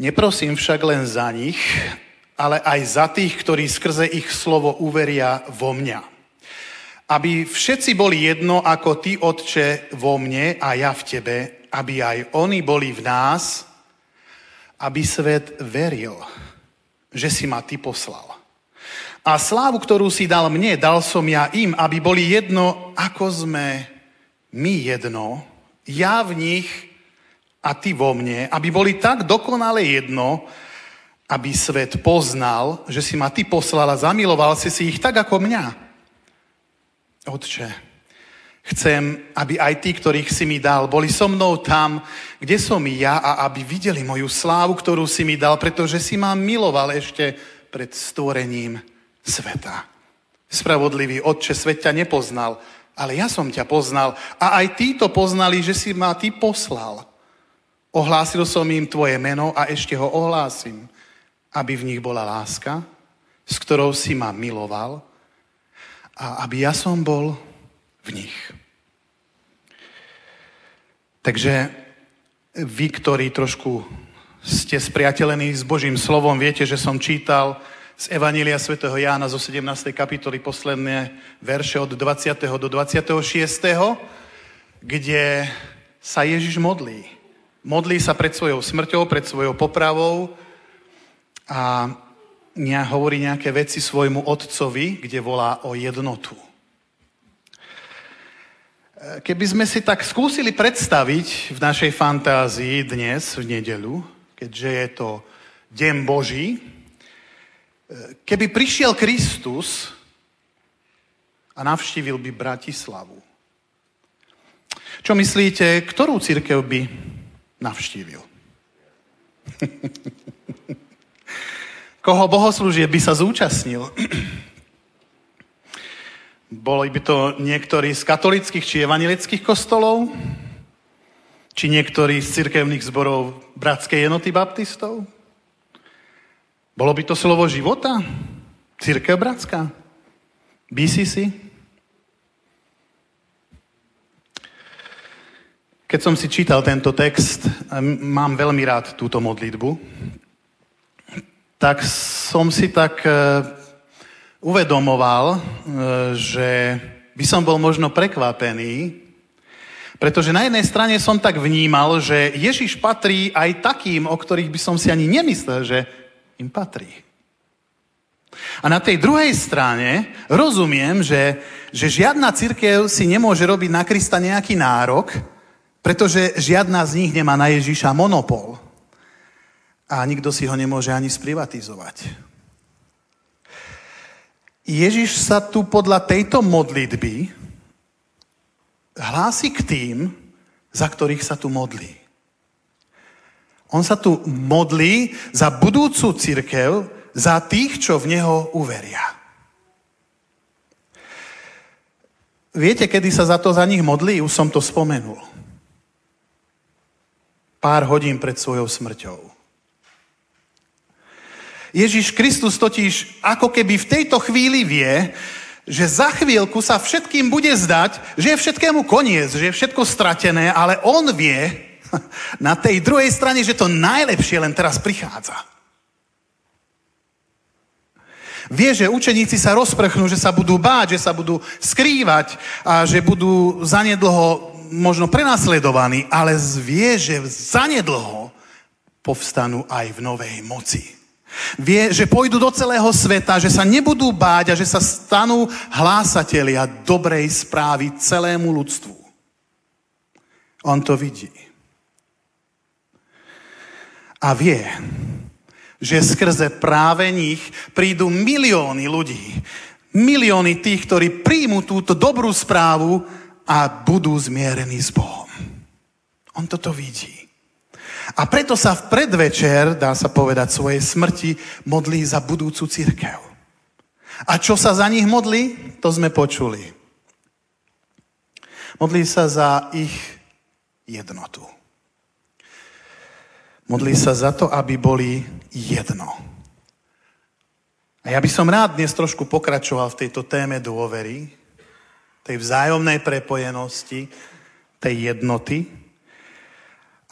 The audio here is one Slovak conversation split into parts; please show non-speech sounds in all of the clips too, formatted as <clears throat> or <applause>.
Neprosím však len za nich, ale aj za tých, ktorí skrze ich slovo uveria vo mňa. Aby všetci boli jedno ako ty, Otče, vo mne a ja v tebe, aby aj oni boli v nás, aby svet veril, že si ma ty poslal. A slávu, ktorú si dal mne, dal som ja im, aby boli jedno, ako sme my jedno, ja v nich a ty vo mne, aby boli tak dokonale jedno, aby svet poznal, že si ma ty poslal a zamiloval si si ich tak ako mňa. Otče, chcem, aby aj tí, ktorých si mi dal, boli so mnou tam, kde som ja a aby videli moju slávu, ktorú si mi dal, pretože si ma miloval ešte pred stvorením sveta. Spravodlivý Otče, svet ťa nepoznal, ale ja som ťa poznal a aj títo poznali, že si ma ty poslal. Ohlásil som im tvoje meno a ešte ho ohlásim, aby v nich bola láska, s ktorou si ma miloval a aby ja som bol v nich. Takže vy, ktorí trošku ste spriateľení s Božím slovom, viete, že som čítal z Evanília svätého Jána zo 17. kapitoly posledné verše od 20. do 26., kde sa Ježiš modlí. Modlí sa pred svojou smrťou, pred svojou popravou a hovorí nejaké veci svojmu otcovi, kde volá o jednotu. Keby sme si tak skúsili predstaviť v našej fantázii dnes, v nedelu, keďže je to deň Boží, Keby prišiel Kristus a navštívil by Bratislavu, čo myslíte, ktorú církev by navštívil? <laughs> Koho bohoslúžie by sa zúčastnil? <clears throat> Boli by to niektorí z katolických či evangelických kostolov? Či niektorí z cirkevných zborov Bratskej jednoty baptistov? Bolo by to slovo života? Církev bratská? BCC? Keď som si čítal tento text, mám veľmi rád túto modlitbu, tak som si tak e, uvedomoval, e, že by som bol možno prekvapený, pretože na jednej strane som tak vnímal, že Ježiš patrí aj takým, o ktorých by som si ani nemyslel, že im patrí. A na tej druhej strane rozumiem, že, že žiadna církev si nemôže robiť na Krista nejaký nárok, pretože žiadna z nich nemá na Ježiša monopol. A nikto si ho nemôže ani sprivatizovať. Ježiš sa tu podľa tejto modlitby hlási k tým, za ktorých sa tu modlí. On sa tu modlí za budúcu církev, za tých, čo v Neho uveria. Viete, kedy sa za to za nich modlí? Už som to spomenul. Pár hodín pred svojou smrťou. Ježiš Kristus totiž ako keby v tejto chvíli vie, že za chvíľku sa všetkým bude zdať, že je všetkému koniec, že je všetko stratené, ale on vie, <laughs> na tej druhej strane, že to najlepšie len teraz prichádza. Vie, že učeníci sa rozprchnú, že sa budú báť, že sa budú skrývať a že budú zanedlho možno prenasledovaní, ale vie, že zanedlho povstanú aj v novej moci. Vie, že pôjdu do celého sveta, že sa nebudú báť a že sa stanú hlásatelia dobrej správy celému ľudstvu. On to vidí a vie, že skrze práve nich prídu milióny ľudí. Milióny tých, ktorí príjmu túto dobrú správu a budú zmierení s Bohom. On toto vidí. A preto sa v predvečer, dá sa povedať, svojej smrti modlí za budúcu církev. A čo sa za nich modlí? To sme počuli. Modlí sa za ich jednotu. Modlí sa za to, aby boli jedno. A ja by som rád dnes trošku pokračoval v tejto téme dôvery, tej vzájomnej prepojenosti, tej jednoty.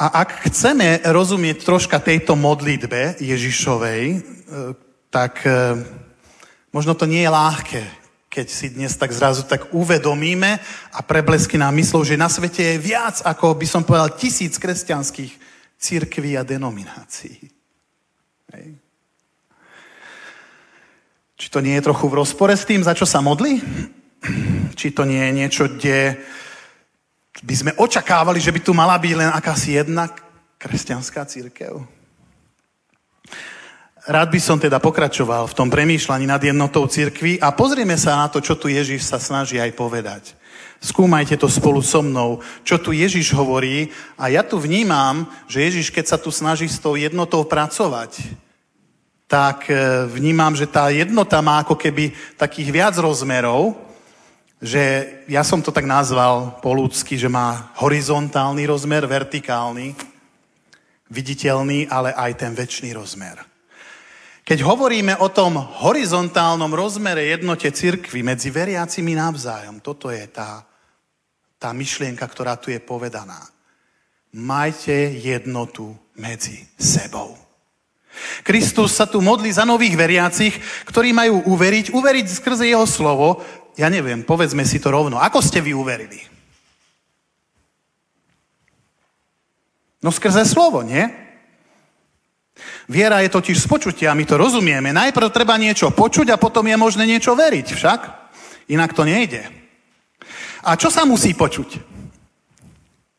A ak chceme rozumieť troška tejto modlitbe Ježišovej, e, tak e, možno to nie je ľahké, keď si dnes tak zrazu tak uvedomíme a preblesky nám myslou, že na svete je viac, ako by som povedal, tisíc kresťanských církví a denominácií. Hej. Či to nie je trochu v rozpore s tým, za čo sa modli? Či to nie je niečo, kde by sme očakávali, že by tu mala byť len akási jedna kresťanská církev. Rád by som teda pokračoval v tom premýšľaní nad jednotou církvy a pozrieme sa na to, čo tu Ježiš sa snaží aj povedať. Skúmajte to spolu so mnou, čo tu Ježiš hovorí a ja tu vnímam, že Ježiš, keď sa tu snaží s tou jednotou pracovať, tak e, vnímam, že tá jednota má ako keby takých viac rozmerov, že ja som to tak nazval po ľudsky, že má horizontálny rozmer, vertikálny, viditeľný, ale aj ten väčší rozmer. Keď hovoríme o tom horizontálnom rozmere jednote cirkvy medzi veriacimi navzájom, toto je tá, tá myšlienka, ktorá tu je povedaná. Majte jednotu medzi sebou. Kristus sa tu modlí za nových veriacich, ktorí majú uveriť, uveriť skrze jeho slovo ja neviem, povedzme si to rovno. Ako ste vy uverili? No skrze slovo, nie? Viera je totiž z počutia, my to rozumieme. Najprv treba niečo počuť a potom je možné niečo veriť však. Inak to nejde. A čo sa musí počuť?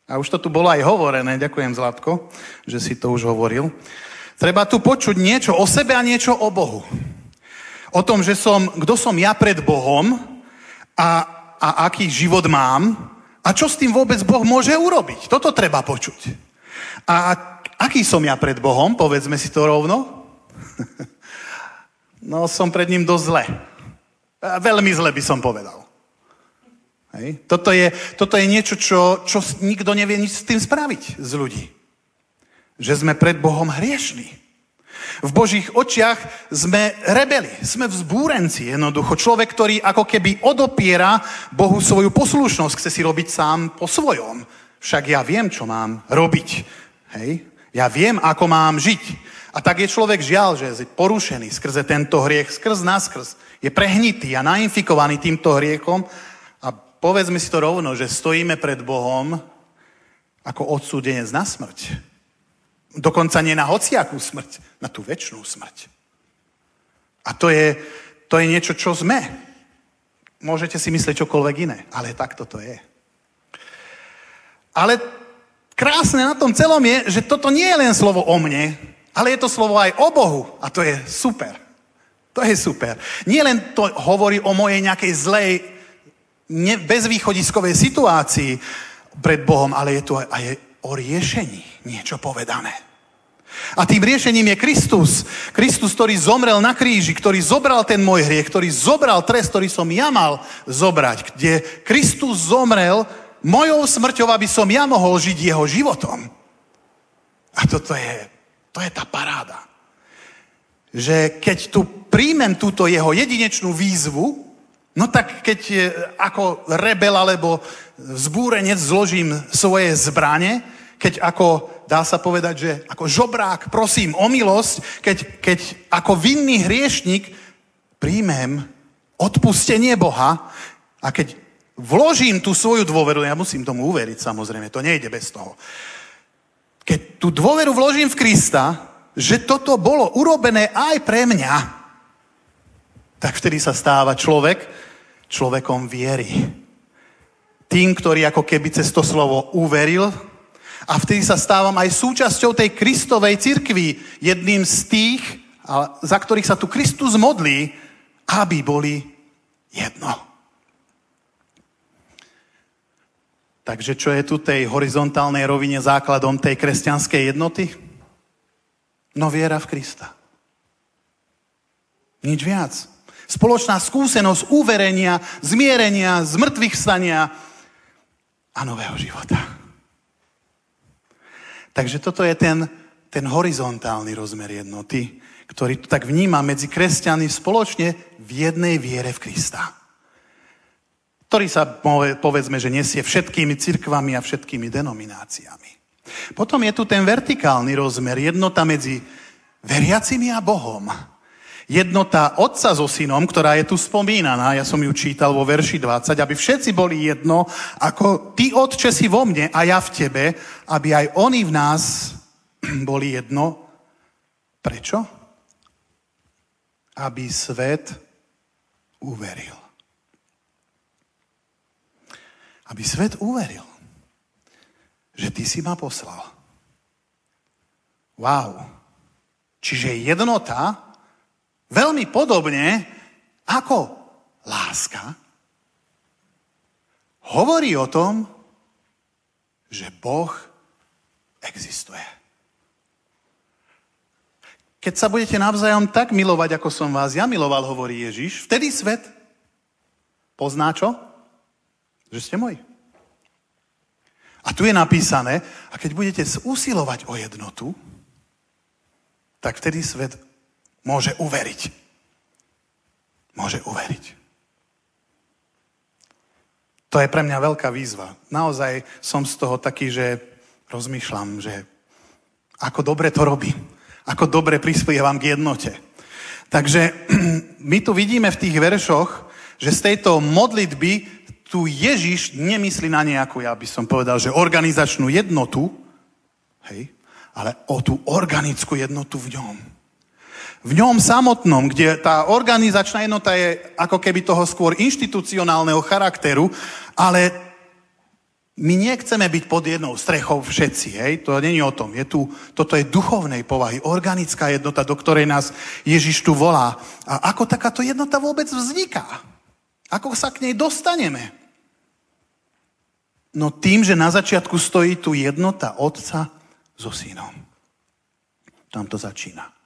A už to tu bolo aj hovorené, ďakujem Zlatko, že si to už hovoril. Treba tu počuť niečo o sebe a niečo o Bohu. O tom, že som, kto som ja pred Bohom a, a aký život mám a čo s tým vôbec Boh môže urobiť. Toto treba počuť. A aký som ja pred Bohom, povedzme si to rovno? <laughs> no som pred ním dosť zle. Veľmi zle by som povedal. Hej. Toto, je, toto je niečo, čo, čo nikto nevie nič s tým spraviť z ľudí. Že sme pred Bohom hriešní. V Božích očiach sme rebeli, sme vzbúrenci jednoducho. Človek, ktorý ako keby odopiera Bohu svoju poslušnosť, chce si robiť sám po svojom. Však ja viem, čo mám robiť. Hej? Ja viem, ako mám žiť. A tak je človek žiaľ, že je porušený skrze tento hriech, skrz naskrz. Je prehnitý a nainfikovaný týmto hriechom a povedzme si to rovno, že stojíme pred Bohom ako odsúdenec na smrť. Dokonca nie na hociakú smrť, na tú väčšnú smrť. A to je, to je niečo, čo sme. Môžete si myslieť čokoľvek iné, ale takto to je. Ale krásne na tom celom je, že toto nie je len slovo o mne, ale je to slovo aj o Bohu. A to je super. To je super. Nie len to hovorí o mojej nejakej zlej, bezvýchodiskovej situácii pred Bohom, ale je to aj o riešení niečo povedané. A tým riešením je Kristus. Kristus, ktorý zomrel na kríži, ktorý zobral ten môj hriech, ktorý zobral trest, ktorý som ja mal zobrať, kde Kristus zomrel mojou smrťou, aby som ja mohol žiť jeho životom. A toto je, to je tá paráda. Že keď tu príjmem túto jeho jedinečnú výzvu, no tak keď ako rebel alebo zbúrenec zložím svoje zbranie, keď ako, dá sa povedať, že ako žobrák prosím o milosť, keď, keď ako vinný hriešnik príjmem odpustenie Boha a keď vložím tú svoju dôveru, ja musím tomu uveriť samozrejme, to nejde bez toho. Keď tú dôveru vložím v Krista, že toto bolo urobené aj pre mňa, tak vtedy sa stáva človek človekom viery. Tým, ktorý ako keby cez to slovo uveril, a vtedy sa stávam aj súčasťou tej Kristovej cirkvi, jedným z tých, za ktorých sa tu Kristus modlí, aby boli jedno. Takže čo je tu tej horizontálnej rovine základom tej kresťanskej jednoty? No viera v Krista. Nič viac. Spoločná skúsenosť uverenia, zmierenia, zmrtvých stania a nového života. Takže toto je ten, ten horizontálny rozmer jednoty, ktorý tu tak vníma medzi kresťany spoločne v jednej viere v Krista. Ktorý sa, povedzme, že nesie všetkými cirkvami a všetkými denomináciami. Potom je tu ten vertikálny rozmer, jednota medzi veriacimi a Bohom. Jednota otca so synom, ktorá je tu spomínaná, ja som ju čítal vo verši 20, aby všetci boli jedno, ako ty, otče, si vo mne a ja v tebe, aby aj oni v nás <clears throat> boli jedno. Prečo? Aby svet uveril. Aby svet uveril, že ty si ma poslal. Wow. Čiže jednota, veľmi podobne ako láska, hovorí o tom, že Boh existuje. Keď sa budete navzájom tak milovať, ako som vás ja miloval, hovorí Ježiš, vtedy svet pozná čo? Že ste moji. A tu je napísané, a keď budete usilovať o jednotu, tak vtedy svet môže uveriť. Môže uveriť. To je pre mňa veľká výzva. Naozaj som z toho taký, že rozmýšľam, že ako dobre to robím. Ako dobre prispievam k jednote. Takže <clears throat> my tu vidíme v tých veršoch, že z tejto modlitby tu Ježiš nemyslí na nejakú, ja by som povedal, že organizačnú jednotu, hej, ale o tú organickú jednotu v ňom v ňom samotnom, kde tá organizačná jednota je ako keby toho skôr inštitucionálneho charakteru, ale my nechceme byť pod jednou strechou všetci, hej? To není o tom. Je tu, toto je duchovnej povahy, organická jednota, do ktorej nás Ježiš tu volá. A ako takáto jednota vôbec vzniká? Ako sa k nej dostaneme? No tým, že na začiatku stojí tu jednota otca so synom. Tam to začína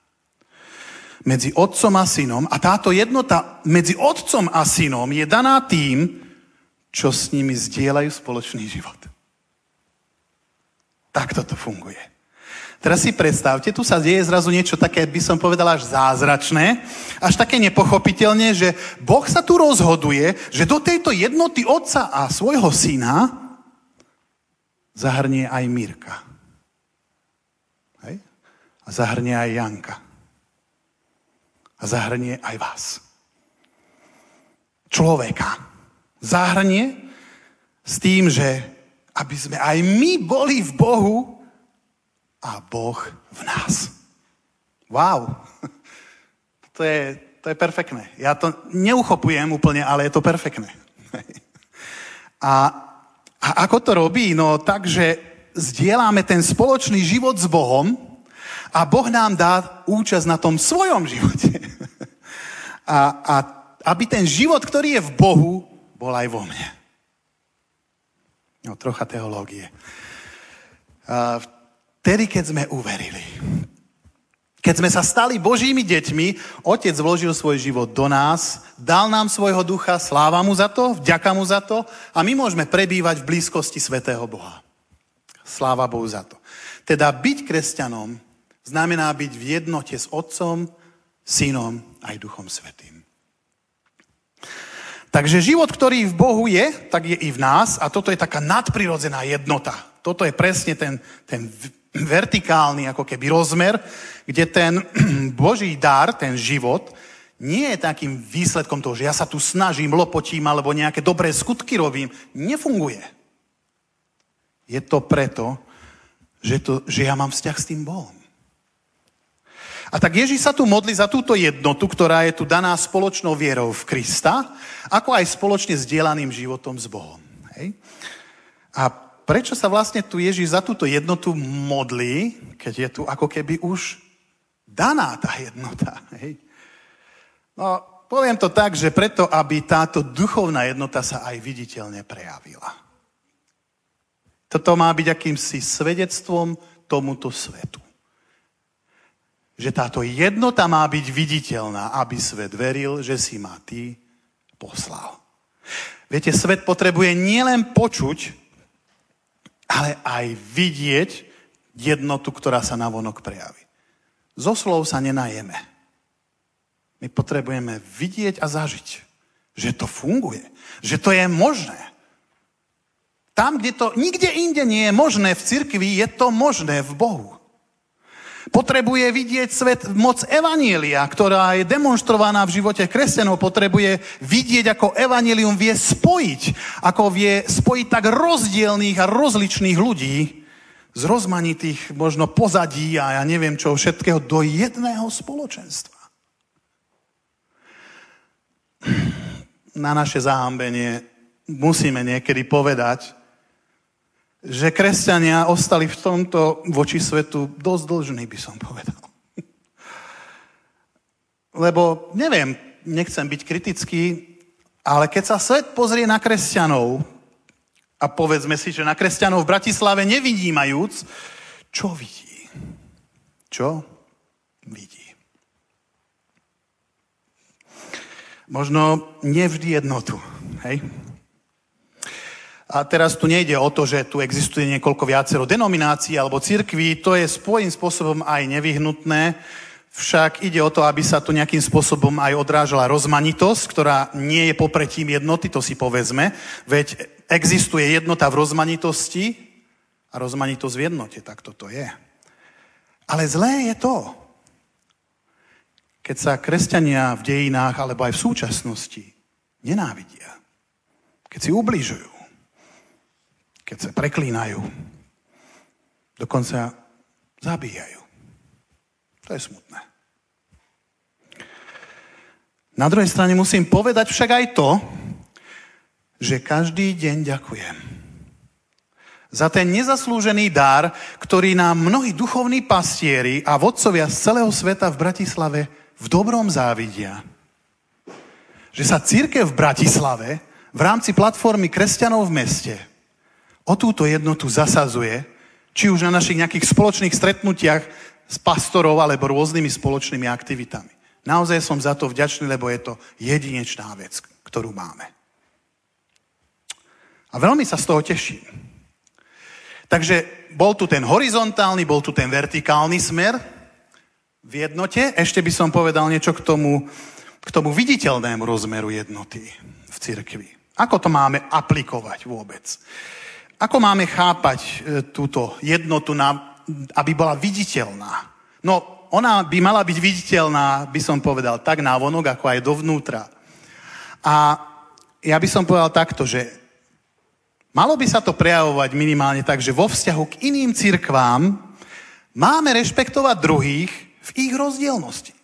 medzi otcom a synom a táto jednota medzi otcom a synom je daná tým, čo s nimi zdieľajú spoločný život. Tak toto funguje. Teraz si predstavte, tu sa deje zrazu niečo také, by som povedal, až zázračné, až také nepochopiteľne, že Boh sa tu rozhoduje, že do tejto jednoty otca a svojho syna zahrnie aj Mirka. Hej? A zahrnie aj Janka a zahrnie aj vás. Človeka. Zahrnie s tým, že aby sme aj my boli v Bohu a Boh v nás. Wow. <laughs> To je, to je perfektné. Ja to neuchopujem úplne, ale je to perfektné. <laughs> A, a ako to robí? No tak, že zdieľame ten spoločný život s Bohom, a Boh nám dá účasť na tom svojom živote. <laughs> A, a aby ten život, ktorý je v Bohu, bol aj vo mne. No, trocha teológie. Vtedy, keď sme uverili, keď sme sa stali Božími deťmi, Otec vložil svoj život do nás, dal nám svojho ducha, sláva mu za to, vďaka mu za to a my môžeme prebývať v blízkosti svetého Boha. Sláva Bohu za to. Teda byť kresťanom znamená byť v jednote s Otcom, Synom aj Duchom Svetým. Takže život, ktorý v Bohu je, tak je i v nás a toto je taká nadprirodzená jednota. Toto je presne ten, ten vertikálny ako keby rozmer, kde ten <clears throat> Boží dar, ten život, nie je takým výsledkom toho, že ja sa tu snažím, lopotím alebo nejaké dobré skutky robím. Nefunguje. Je to preto, že, to, že ja mám vzťah s tým Bohom. A tak Ježíš sa tu modli za túto jednotu, ktorá je tu daná spoločnou vierou v Krista, ako aj spoločne sdielaným životom s Bohom. Hej? A prečo sa vlastne tu Ježíš za túto jednotu modlí, keď je tu ako keby už daná tá jednota? Hej? No, poviem to tak, že preto, aby táto duchovná jednota sa aj viditeľne prejavila. Toto má byť akýmsi svedectvom tomuto svetu že táto jednota má byť viditeľná, aby svet veril, že si ma ty poslal. Viete, svet potrebuje nielen počuť, ale aj vidieť jednotu, ktorá sa na vonok prejaví. Zo slov sa nenajeme. My potrebujeme vidieť a zažiť, že to funguje, že to je možné. Tam, kde to nikde inde nie je možné v cirkvi, je to možné v Bohu. Potrebuje vidieť svet moc Evanielia, ktorá je demonstrovaná v živote kresťanov. Potrebuje vidieť, ako Evangelium vie spojiť, ako vie spojiť tak rozdielných a rozličných ľudí z rozmanitých možno pozadí a ja neviem čo všetkého do jedného spoločenstva. Na naše zahambenie musíme niekedy povedať, že kresťania ostali v tomto voči svetu dosť dlžní, by som povedal. <laughs> Lebo, neviem, nechcem byť kritický, ale keď sa svet pozrie na kresťanov, a povedzme si, že na kresťanov v Bratislave nevidímajúc, čo vidí? Čo vidí? Možno nevždy jednotu, hej? A teraz tu nejde o to, že tu existuje niekoľko viacero denominácií alebo cirkví, to je svojím spôsobom aj nevyhnutné, však ide o to, aby sa tu nejakým spôsobom aj odrážala rozmanitosť, ktorá nie je popretím jednoty, to si povedzme, veď existuje jednota v rozmanitosti a rozmanitosť v jednote, tak toto je. Ale zlé je to, keď sa kresťania v dejinách alebo aj v súčasnosti nenávidia, keď si ubližujú, keď sa preklínajú. Dokonca zabíjajú. To je smutné. Na druhej strane musím povedať však aj to, že každý deň ďakujem. Za ten nezaslúžený dar, ktorý nám mnohí duchovní pastieri a vodcovia z celého sveta v Bratislave v dobrom závidia. Že sa církev v Bratislave v rámci platformy kresťanov v meste o túto jednotu zasazuje, či už na našich nejakých spoločných stretnutiach s pastorov alebo rôznymi spoločnými aktivitami. Naozaj som za to vďačný, lebo je to jedinečná vec, ktorú máme. A veľmi sa z toho teším. Takže bol tu ten horizontálny, bol tu ten vertikálny smer v jednote. Ešte by som povedal niečo k tomu, k tomu viditeľnému rozmeru jednoty v cirkvi. Ako to máme aplikovať vôbec? Ako máme chápať e, túto jednotu, aby bola viditeľná? No, ona by mala byť viditeľná, by som povedal, tak návonok, ako aj dovnútra. A ja by som povedal takto, že malo by sa to prejavovať minimálne tak, že vo vzťahu k iným cirkvám máme rešpektovať druhých v ich rozdielnosti.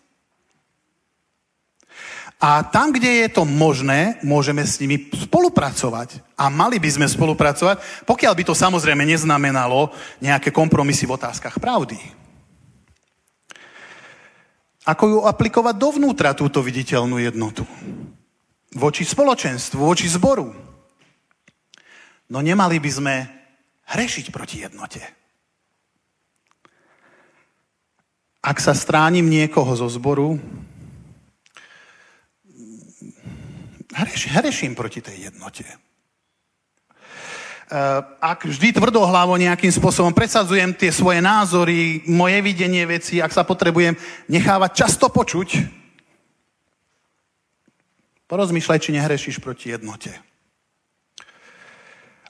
A tam, kde je to možné, môžeme s nimi spolupracovať. A mali by sme spolupracovať, pokiaľ by to samozrejme neznamenalo nejaké kompromisy v otázkach pravdy. Ako ju aplikovať dovnútra, túto viditeľnú jednotu? Voči spoločenstvu, voči zboru. No nemali by sme hrešiť proti jednote. Ak sa stránim niekoho zo zboru, Hreš, hreším proti tej jednote. E, ak vždy tvrdohlavo nejakým spôsobom presadzujem tie svoje názory, moje videnie veci, ak sa potrebujem nechávať často počuť, porozmýšľaj, či nehrešíš proti jednote.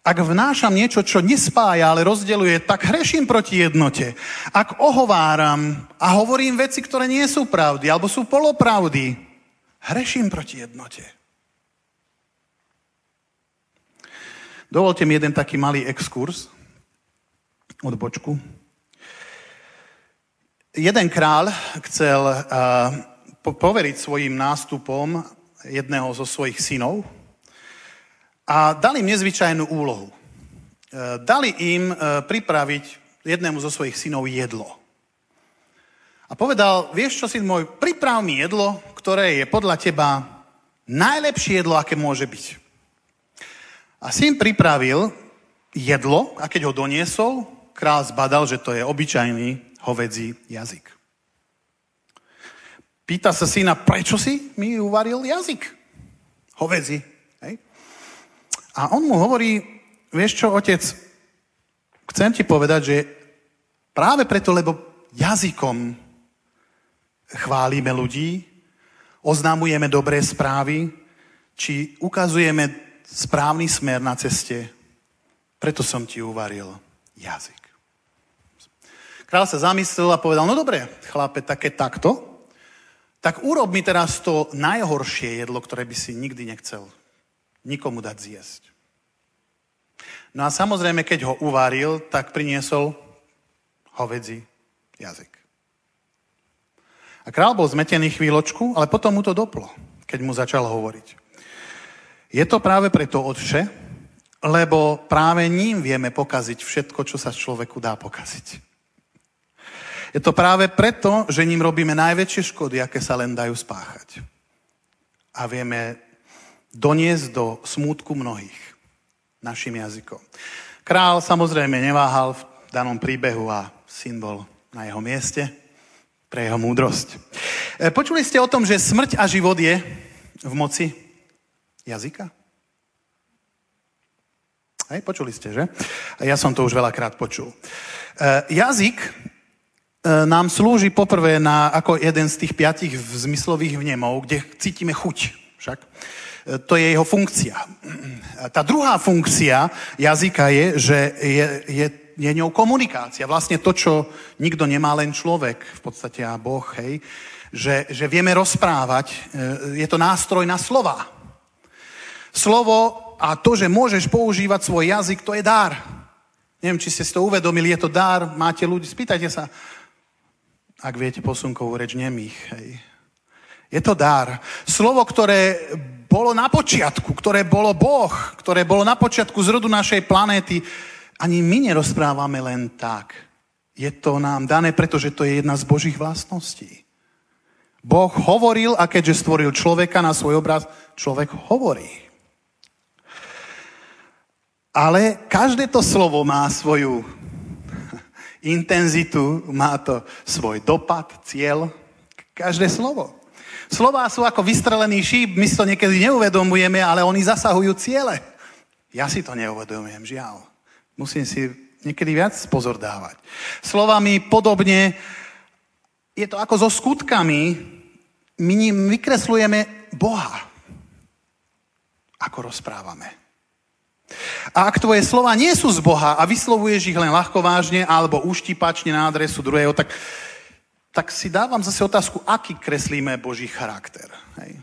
Ak vnášam niečo, čo nespája, ale rozdeluje, tak hreším proti jednote. Ak ohováram a hovorím veci, ktoré nie sú pravdy, alebo sú polopravdy, hreším proti jednote. Dovolte mi jeden taký malý exkurs od bočku. Jeden král chcel uh, poveriť svojim nástupom jedného zo svojich synov a dali im nezvyčajnú úlohu. Uh, dali im uh, pripraviť jednému zo svojich synov jedlo. A povedal, vieš čo, syn môj, priprav mi jedlo, ktoré je podľa teba najlepšie jedlo, aké môže byť. A syn pripravil jedlo a keď ho doniesol, král zbadal, že to je obyčajný hovedzí jazyk. Pýta sa syna, prečo si mi uvaril jazyk? Hovedzi. Hej? A on mu hovorí, vieš čo, otec, chcem ti povedať, že práve preto, lebo jazykom chválime ľudí, oznámujeme dobré správy, či ukazujeme správny smer na ceste. preto som ti uvaril jazyk. Král sa zamyslel a povedal, no dobre, chlape, také takto, tak urob mi teraz to najhoršie jedlo, ktoré by si nikdy nechcel nikomu dať zjesť. No a samozrejme, keď ho uvaril, tak priniesol hovedzi jazyk. A král bol zmetený chvíľočku, ale potom mu to doplo, keď mu začal hovoriť. Je to práve preto, otče, lebo práve ním vieme pokaziť všetko, čo sa človeku dá pokaziť. Je to práve preto, že ním robíme najväčšie škody, aké sa len dajú spáchať. A vieme doniesť do smútku mnohých našim jazykom. Král samozrejme neváhal v danom príbehu a syn bol na jeho mieste pre jeho múdrosť. E, počuli ste o tom, že smrť a život je v moci jazyka? Hej, počuli ste, že? Ja som to už veľakrát počul. E, jazyk e, nám slúži poprvé na, ako jeden z tých piatich zmyslových vnemov, kde cítime chuť. Však to je jeho funkcia. Tá druhá funkcia jazyka je, že je, je, je ňou komunikácia. Vlastne to, čo nikto nemá, len človek, v podstate a Boh, hej, že, že vieme rozprávať, e, je to nástroj na slova. Slovo a to, že môžeš používať svoj jazyk, to je dar. Neviem, či ste si to uvedomili, je to dar, máte ľudí, spýtajte sa, ak viete posunkovú reč nemých, hej. Je to dar. Slovo, ktoré bolo na počiatku, ktoré bolo Boh, ktoré bolo na počiatku zrodu našej planéty, ani my nerozprávame len tak. Je to nám dané, pretože to je jedna z Božích vlastností. Boh hovoril a keďže stvoril človeka na svoj obraz, človek hovorí. Ale každé to slovo má svoju intenzitu, má to svoj dopad, cieľ. Každé slovo. Slová sú ako vystrelený šíp, my si to niekedy neuvedomujeme, ale oni zasahujú ciele. Ja si to neuvedomujem, žiaľ. Musím si niekedy viac pozor dávať. Slovami podobne je to ako so skutkami. My ním vykreslujeme Boha. Ako rozprávame. A ak tvoje slova nie sú z Boha a vyslovuješ ich len ľahko vážne alebo uštipačne na adresu druhého, tak tak si dávam zase otázku, aký kreslíme Boží charakter. Hej.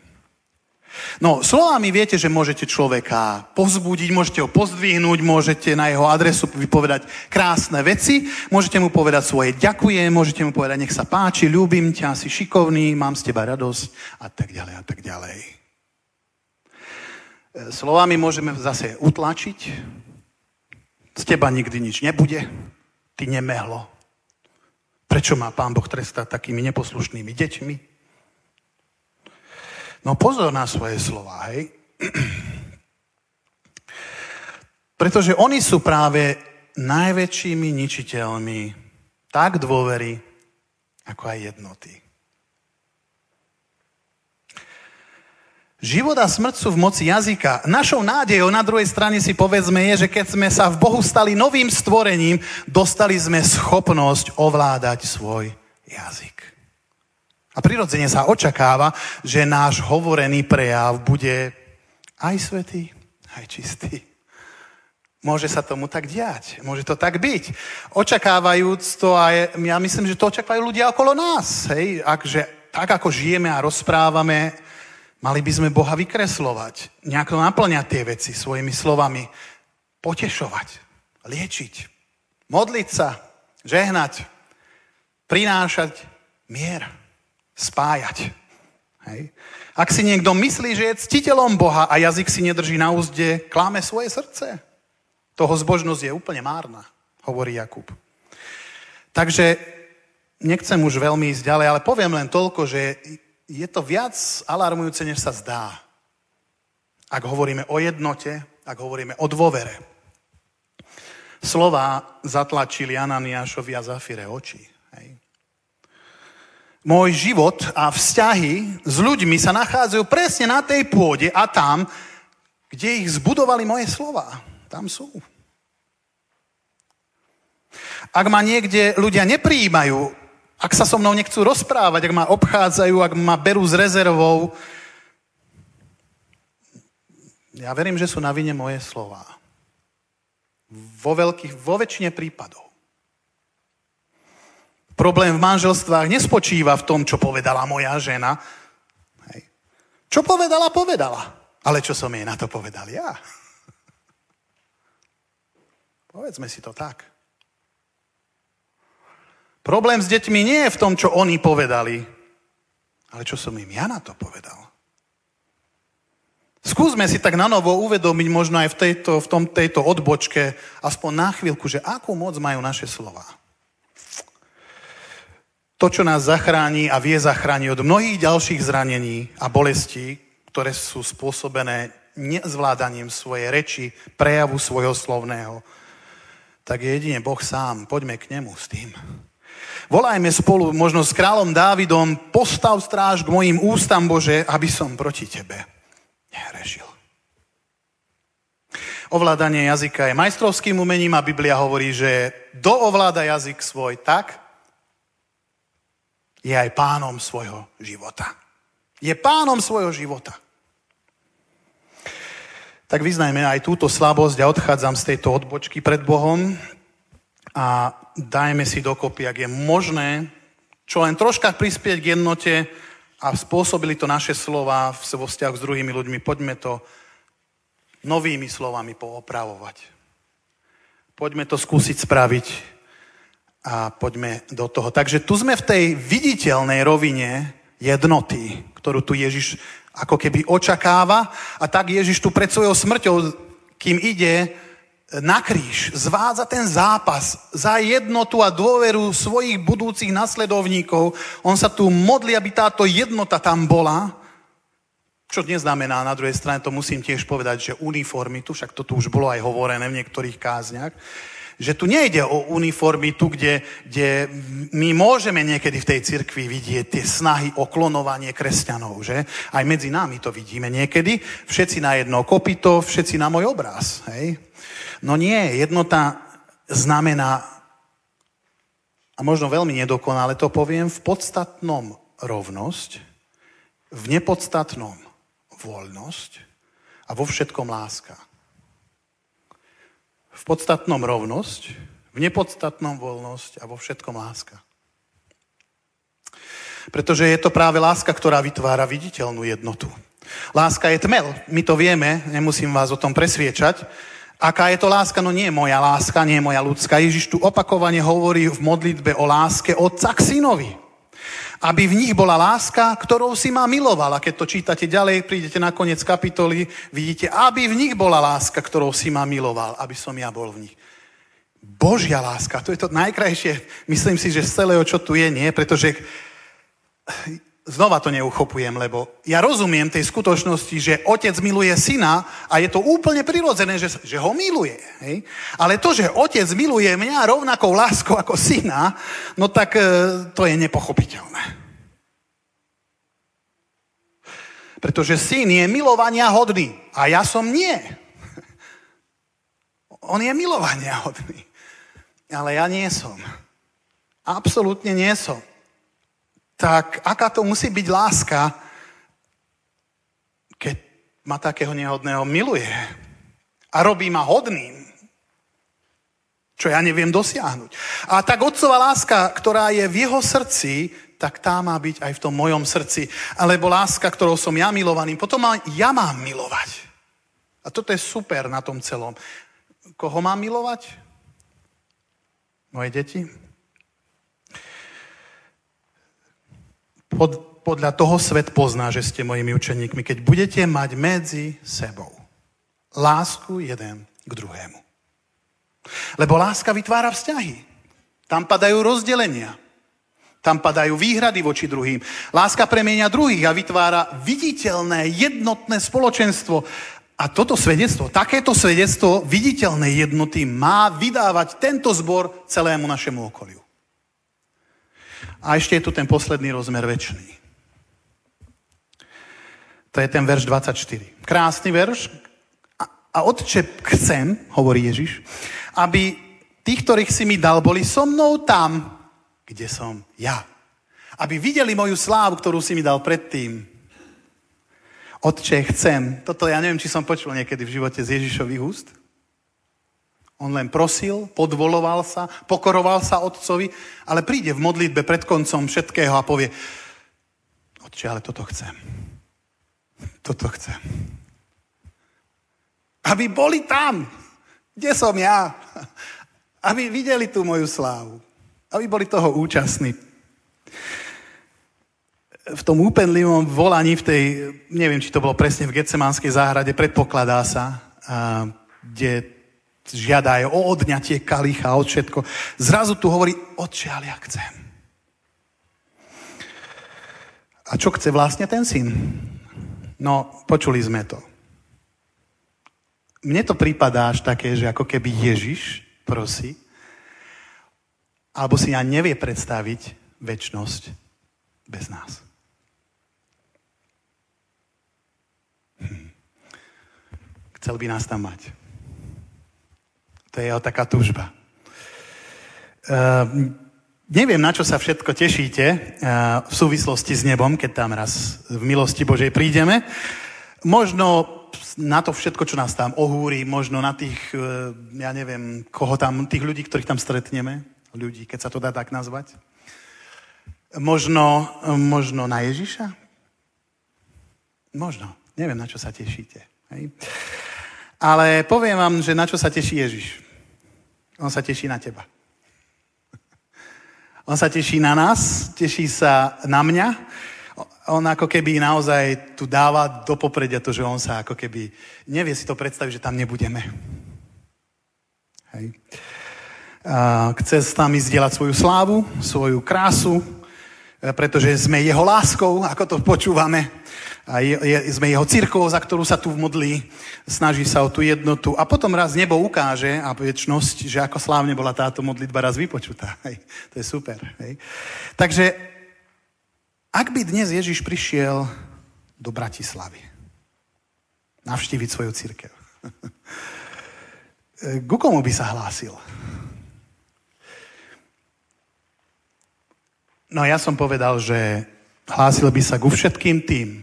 No, slovami viete, že môžete človeka pozbudiť, môžete ho pozdvihnúť, môžete na jeho adresu vypovedať krásne veci, môžete mu povedať svoje ďakujem, môžete mu povedať nech sa páči, ľúbim ťa, si šikovný, mám z teba radosť a tak ďalej a tak ďalej. E, slovami môžeme zase utlačiť, z teba nikdy nič nebude, ty nemehlo, Prečo má pán Boh trestať takými neposlušnými deťmi? No pozor na svoje slova, hej. <clears throat> Pretože oni sú práve najväčšími ničiteľmi tak dôvery, ako aj jednoty. Život a smrť sú v moci jazyka. Našou nádejou na druhej strane si povedzme je, že keď sme sa v Bohu stali novým stvorením, dostali sme schopnosť ovládať svoj jazyk. A prirodzene sa očakáva, že náš hovorený prejav bude aj svetý, aj čistý. Môže sa tomu tak diať, môže to tak byť. Očakávajúc to aj, ja myslím, že to očakávajú ľudia okolo nás. Hej? Akže, tak ako žijeme a rozprávame, Mali by sme Boha vykreslovať, nejako naplňať tie veci svojimi slovami, potešovať, liečiť, modliť sa, žehnať, prinášať mier, spájať. Hej. Ak si niekto myslí, že je ctiteľom Boha a jazyk si nedrží na úzde, kláme svoje srdce. Toho zbožnosť je úplne márna, hovorí Jakub. Takže nechcem už veľmi ísť ďalej, ale poviem len toľko, že je to viac alarmujúce, než sa zdá. Ak hovoríme o jednote, ak hovoríme o dôvere. Slova zatlačili Ananiášovi a Zafire oči. Hej. Môj život a vzťahy s ľuďmi sa nachádzajú presne na tej pôde a tam, kde ich zbudovali moje slova. Tam sú. Ak ma niekde ľudia nepríjmajú, ak sa so mnou nechcú rozprávať, ak ma obchádzajú, ak ma berú s rezervou, ja verím, že sú na vine moje slova. Vo, veľkých, vo väčšine prípadov. Problém v manželstvách nespočíva v tom, čo povedala moja žena. Hej. Čo povedala, povedala. Ale čo som jej na to povedal ja? <laughs> Povedzme si to tak. Problém s deťmi nie je v tom, čo oni povedali, ale čo som im ja na to povedal. Skúsme si tak na novo uvedomiť možno aj v tejto, v tom, tejto odbočke, aspoň na chvíľku, že akú moc majú naše slova. To, čo nás zachráni a vie zachrániť od mnohých ďalších zranení a bolestí, ktoré sú spôsobené nezvládaním svojej reči, prejavu svojho slovného, tak je jedine Boh sám. Poďme k nemu s tým. Volajme spolu možno s kráľom Dávidom, postav stráž k mojim ústam, Bože, aby som proti Tebe nehrešil. Ovládanie jazyka je majstrovským umením a Biblia hovorí, že kto ovláda jazyk svoj tak, je aj pánom svojho života. Je pánom svojho života. Tak vyznajme aj túto slabosť a odchádzam z tejto odbočky pred Bohom a dajme si dokopy, ak je možné, čo len troška prispieť k jednote a spôsobili to naše slova vo vzťahu s druhými ľuďmi. Poďme to novými slovami poopravovať. Poďme to skúsiť spraviť a poďme do toho. Takže tu sme v tej viditeľnej rovine jednoty, ktorú tu Ježiš ako keby očakáva a tak Ježiš tu pred svojou smrťou, kým ide na kríž, zvádza ten zápas za jednotu a dôveru svojich budúcich nasledovníkov. On sa tu modlí, aby táto jednota tam bola. Čo neznamená, na druhej strane to musím tiež povedať, že uniformitu, však to tu už bolo aj hovorené v niektorých kázniach, že tu nejde o uniformitu, kde, kde my môžeme niekedy v tej cirkvi vidieť tie snahy o klonovanie kresťanov, že? Aj medzi nami to vidíme niekedy. Všetci na jedno kopito, všetci na môj obraz, hej? No nie, jednota znamená, a možno veľmi nedokonale to poviem, v podstatnom rovnosť, v nepodstatnom voľnosť a vo všetkom láska v podstatnom rovnosť, v nepodstatnom voľnosť a vo všetkom láska. Pretože je to práve láska, ktorá vytvára viditeľnú jednotu. Láska je tmel, my to vieme, nemusím vás o tom presviečať. Aká je to láska? No nie je moja láska, nie je moja ľudská. Ježiš tu opakovane hovorí v modlitbe o láske otca k synovi. Aby v nich bola láska, ktorou si ma miloval. A keď to čítate ďalej, prídete na koniec kapitoly, vidíte, aby v nich bola láska, ktorou si ma miloval, aby som ja bol v nich. Božia láska, to je to najkrajšie, myslím si, že z celého, čo tu je, nie, pretože znova to neuchopujem, lebo ja rozumiem tej skutočnosti, že otec miluje syna a je to úplne prirodzené, že, že ho miluje. Hej? Ale to, že otec miluje mňa rovnakou láskou ako syna, no tak e, to je nepochopiteľné. Pretože syn je milovania hodný a ja som nie. <laughs> On je milovania hodný. Ale ja nie som. Absolútne nie som tak aká to musí byť láska, keď ma takého nehodného miluje a robí ma hodným, čo ja neviem dosiahnuť. A tak otcová láska, ktorá je v jeho srdci, tak tá má byť aj v tom mojom srdci. Alebo láska, ktorou som ja milovaný, potom ma, ja mám milovať. A toto je super na tom celom. Koho mám milovať? Moje deti? Pod, podľa toho svet pozná, že ste mojimi učeníkmi, keď budete mať medzi sebou lásku jeden k druhému. Lebo láska vytvára vzťahy. Tam padajú rozdelenia. Tam padajú výhrady voči druhým. Láska premienia druhých a vytvára viditeľné, jednotné spoločenstvo. A toto svedectvo, takéto svedectvo viditeľnej jednoty má vydávať tento zbor celému našemu okoliu. A ešte je tu ten posledný rozmer väčší. To je ten verš 24. Krásny verš. A, a otče chcem, hovorí Ježiš, aby tí, ktorých si mi dal, boli so mnou tam, kde som ja. Aby videli moju slávu, ktorú si mi dal predtým. Otče, chcem. Toto ja neviem, či som počul niekedy v živote z Ježišových úst. On len prosil, podvoloval sa, pokoroval sa otcovi, ale príde v modlitbe pred koncom všetkého a povie, otče, ale toto chcem. Toto chcem. Aby boli tam, kde som ja. Aby videli tú moju slávu. Aby boli toho účastní. V tom úpenlivom volaní, v tej, neviem, či to bolo presne v Getsemanskej záhrade, predpokladá sa, kde žiada aj o odňatie kalicha, od všetko. Zrazu tu hovorí, otče, ale ja chcem. A čo chce vlastne ten syn? No, počuli sme to. Mne to prípadá až také, že ako keby Ježiš prosí, alebo si ja nevie predstaviť väčnosť bez nás. Hm. Chcel by nás tam mať. To je jeho taká túžba. Uh, neviem, na čo sa všetko tešíte uh, v súvislosti s nebom, keď tam raz v milosti Božej prídeme. Možno na to všetko, čo nás tam ohúri, možno na tých, uh, ja neviem, koho tam, tých ľudí, ktorých tam stretneme, ľudí, keď sa to dá tak nazvať. Možno, možno na Ježiša? Možno. Neviem, na čo sa tešíte. Hej? Ale poviem vám, že na čo sa teší Ježiš. On sa teší na teba. On sa teší na nás, teší sa na mňa. On ako keby naozaj tu dáva do popredia to, že on sa ako keby nevie si to predstaviť, že tam nebudeme. Hej. A chce s nami zdieľať svoju slávu, svoju krásu, pretože sme jeho láskou, ako to počúvame a je, je, sme jeho církou, za ktorú sa tu modlí, snaží sa o tú jednotu a potom raz nebo ukáže a väčšnosť, že ako slávne bola táto modlitba raz vypočutá. <laughs> Hej. To je super. Hej. Takže ak by dnes Ježiš prišiel do Bratislavy navštíviť svoju církev, <laughs> ku komu by sa hlásil? No ja som povedal, že hlásil by sa ku všetkým tým,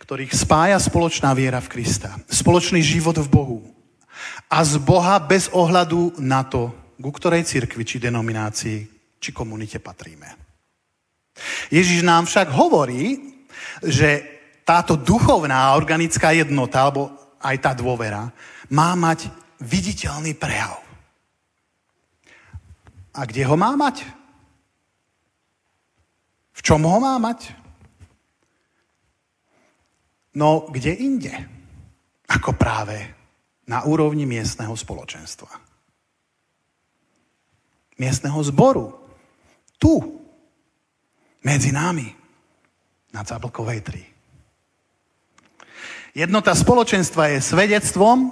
ktorých spája spoločná viera v Krista, spoločný život v Bohu a z Boha bez ohľadu na to, ku ktorej cirkvi, či denominácii, či komunite patríme. Ježiš nám však hovorí, že táto duchovná organická jednota, alebo aj tá dôvera, má mať viditeľný prejav. A kde ho má mať? V čom ho má mať? No kde inde? Ako práve na úrovni miestneho spoločenstva. Miestneho zboru. Tu. Medzi nami. Na Cablkovej 3. Jednota spoločenstva je svedectvom,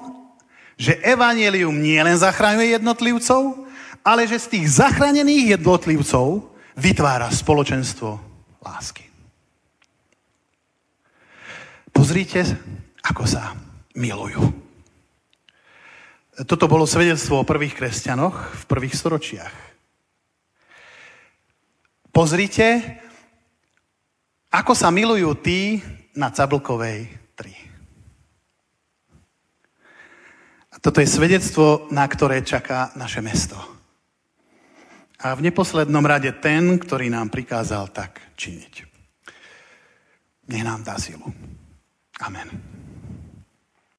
že evanelium nie len zachraňuje jednotlivcov, ale že z tých zachranených jednotlivcov vytvára spoločenstvo lásky. Pozrite, ako sa milujú. Toto bolo svedectvo o prvých kresťanoch v prvých storočiach. Pozrite, ako sa milujú tí na Cablkovej 3. A toto je svedectvo, na ktoré čaká naše mesto. A v neposlednom rade ten, ktorý nám prikázal tak činiť. Nech nám dá silu. Amen.